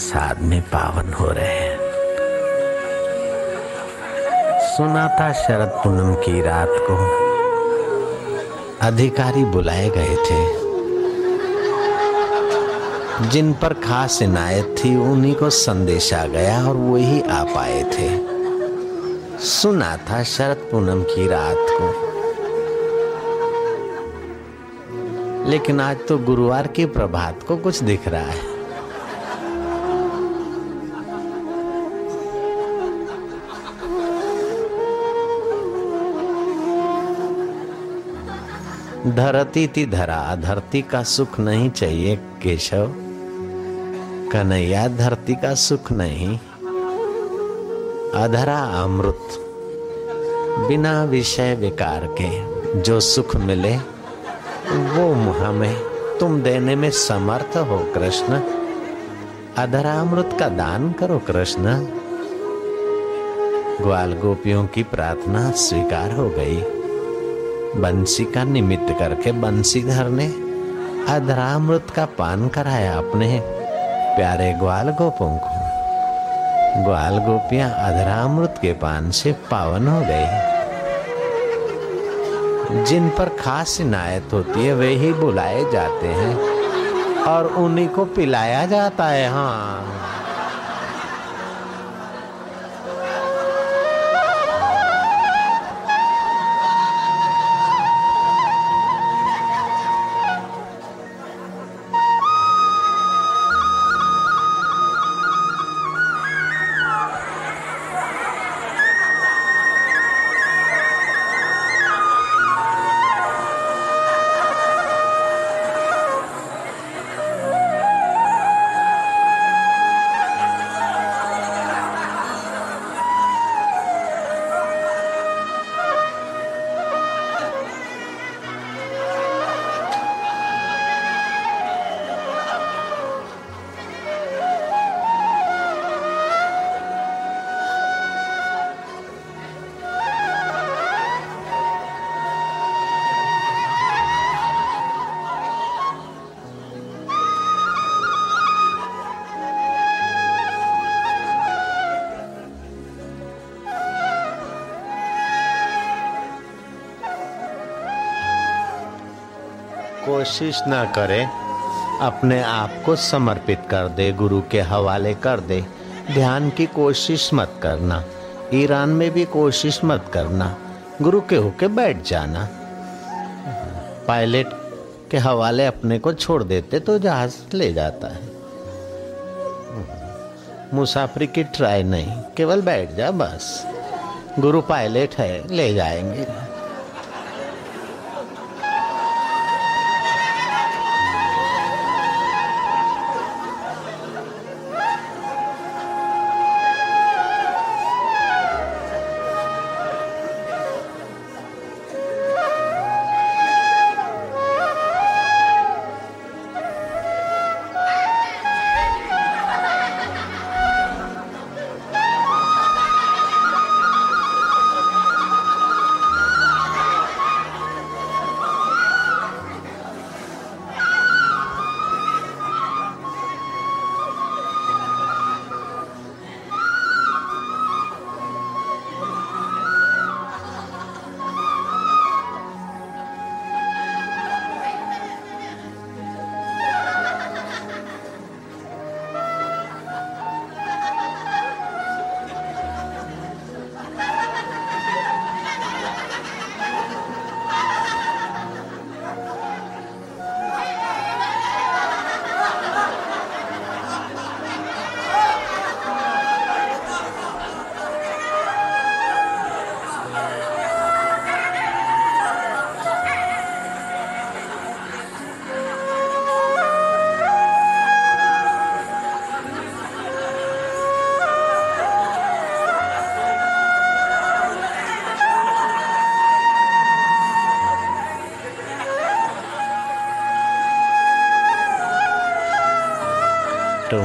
रस प्रसाद में पावन हो रहे हैं। सुना था शरद पूनम की रात को। अधिकारी बुलाए गए थे। जिन पर खास इनायत थी, उन्हीं को संदेश आ गया और वही आ पाए थे। सुना था शरद पूनम की रात को। लेकिन आज तो गुरुवार के प्रभात को कुछ दिख रहा है। धरती थी धरा, धरती का सुख नहीं चाहिए, केशव। कन्हैया, धरती का सुख नहीं। अधरा अमृत। बिना विषय विकार के जो सुख मिले, वो हमें तुम देने में समर्थ हो, कृष्ण। अधरा अमृत का दान करो, कृष्ण। ग्वाल गोपियों की प्रार्थना स्वीकार हो गई। बंसी का निमित्त करके बंसीधर ने अधरामृत का पान कराया अपने प्यारे ग्वाल गोपों को। ग्वाल गोपियाँ अधरामृत के पान से पावन हो गई। जिन पर खास इनायत होती है, वे ही बुलाए जाते हैं और उन्हीं को पिलाया जाता है। हाँ। कोशिश ना करे, अपने आप को समर्पित कर दे, गुरु के हवाले कर दे। ध्यान की कोशिश मत करना, ईरान में भी कोशिश मत करना, गुरु के होके बैठ जाना। पायलट के हवाले अपने को छोड़ देते तो जहाज़ ले जाता है। मुसाफरी की ट्राई नहीं, केवल बैठ जा बस। गुरु पायलट है, ले जाएँगे।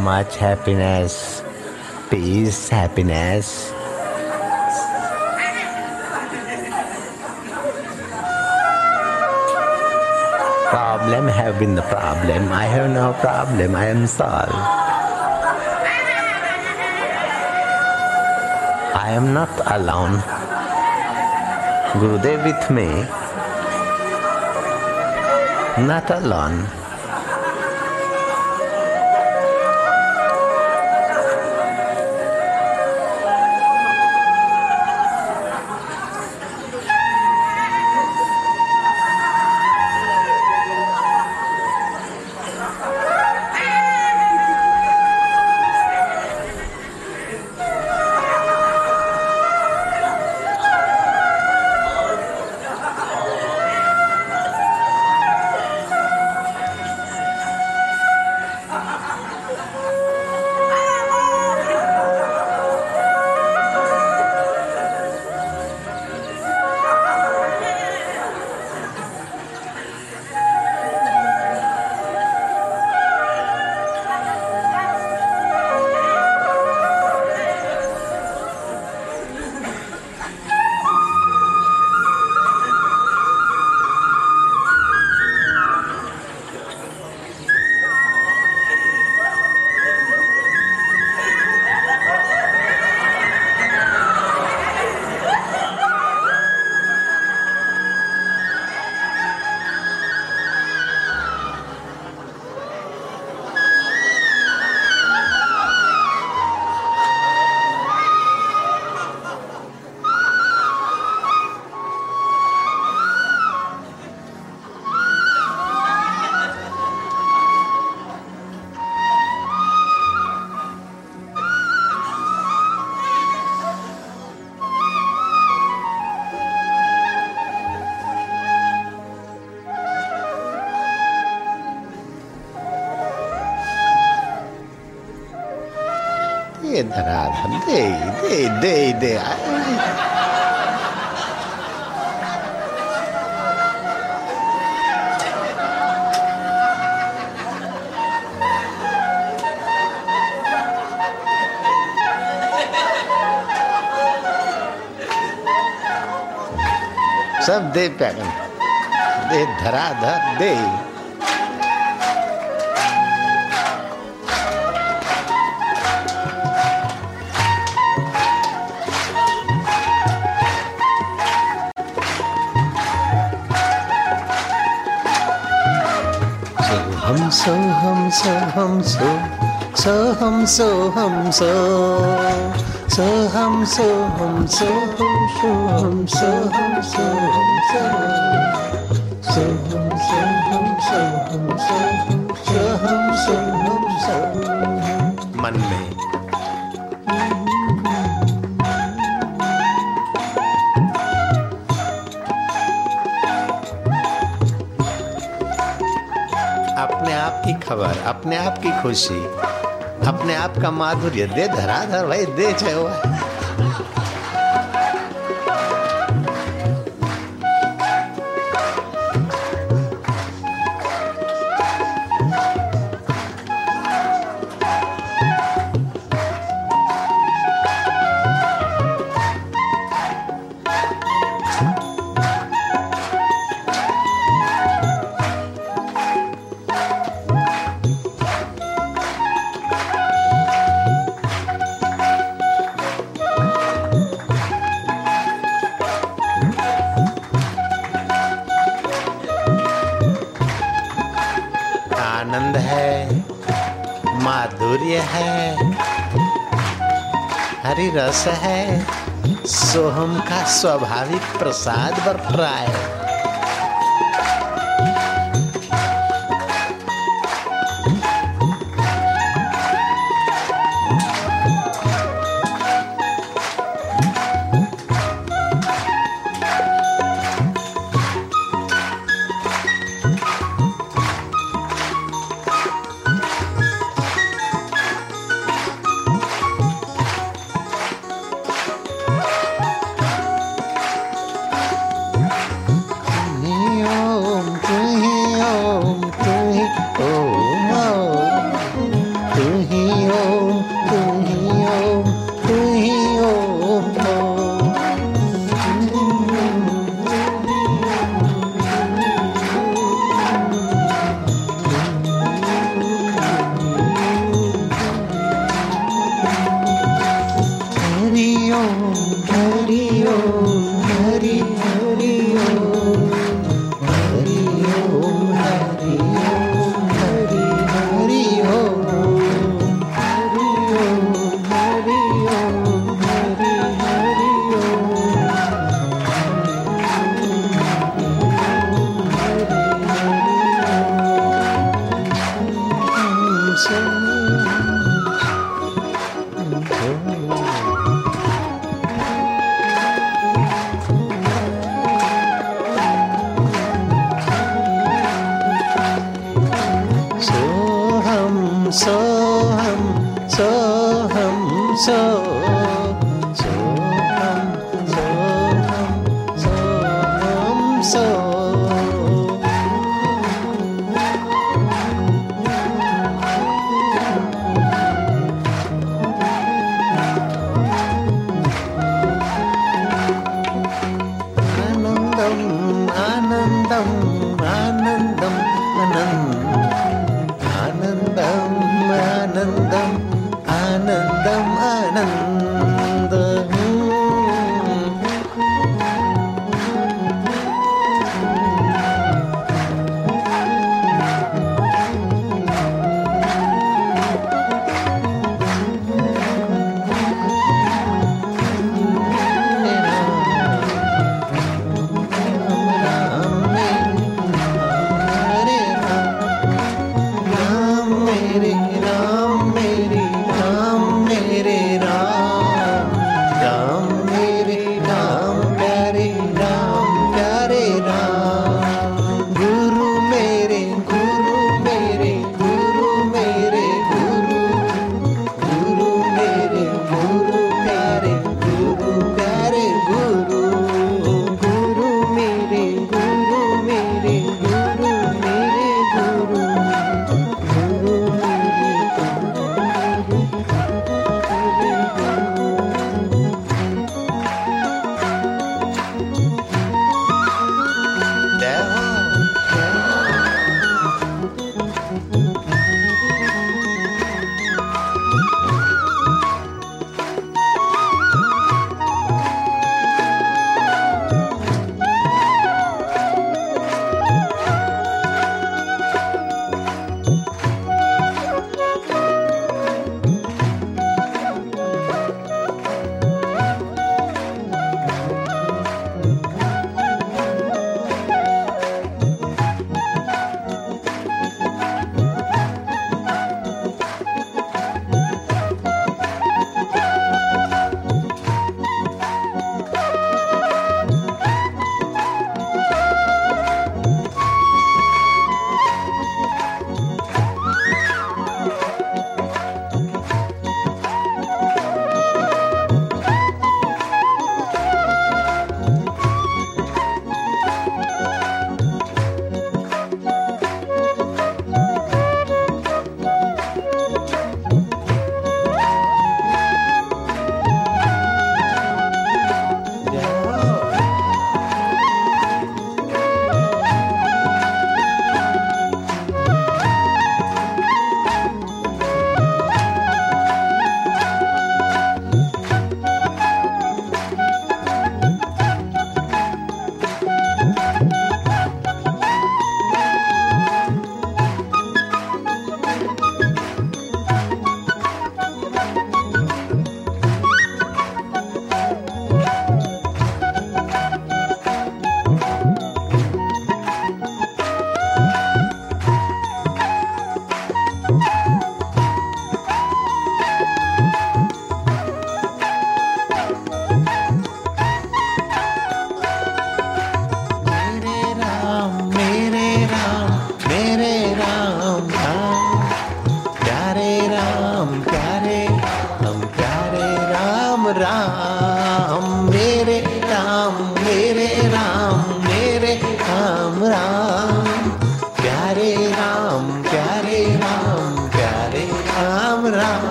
Much happiness, peace, happiness. problem have been the problem. I have no problem. I am solved. I am not alone. Gurudev with me. Not alone. दे राधा दे दे दे दे सब दे पैगन दे धराधर दे। हम सो हम सो हम सो सो हम सो हम सो सो हम सो हम सो हम सो हम सो हम सो सो हम सो हम सो हम सो सो हम सो हम सो मन में खबर अपने आप की खुशी अपने आप का माधुर्य दे धराधर भाई दे चाहे हरि रस है। सोहम का स्वाभाविक प्रसाद बरत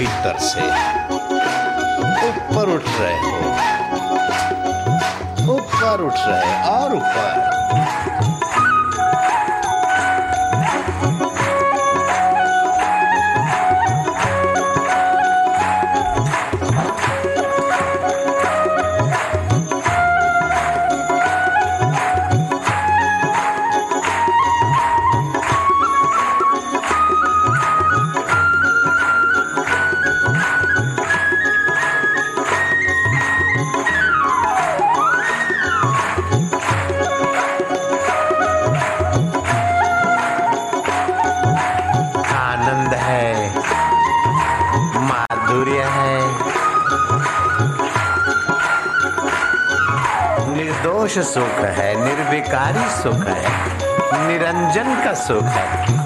भीतर से ऊपर उठ रहे हो। ऊपर उठ रहे और ऊपर। निर्दोष सुख है निर्विकारी सुख है निरंजन का सुख है।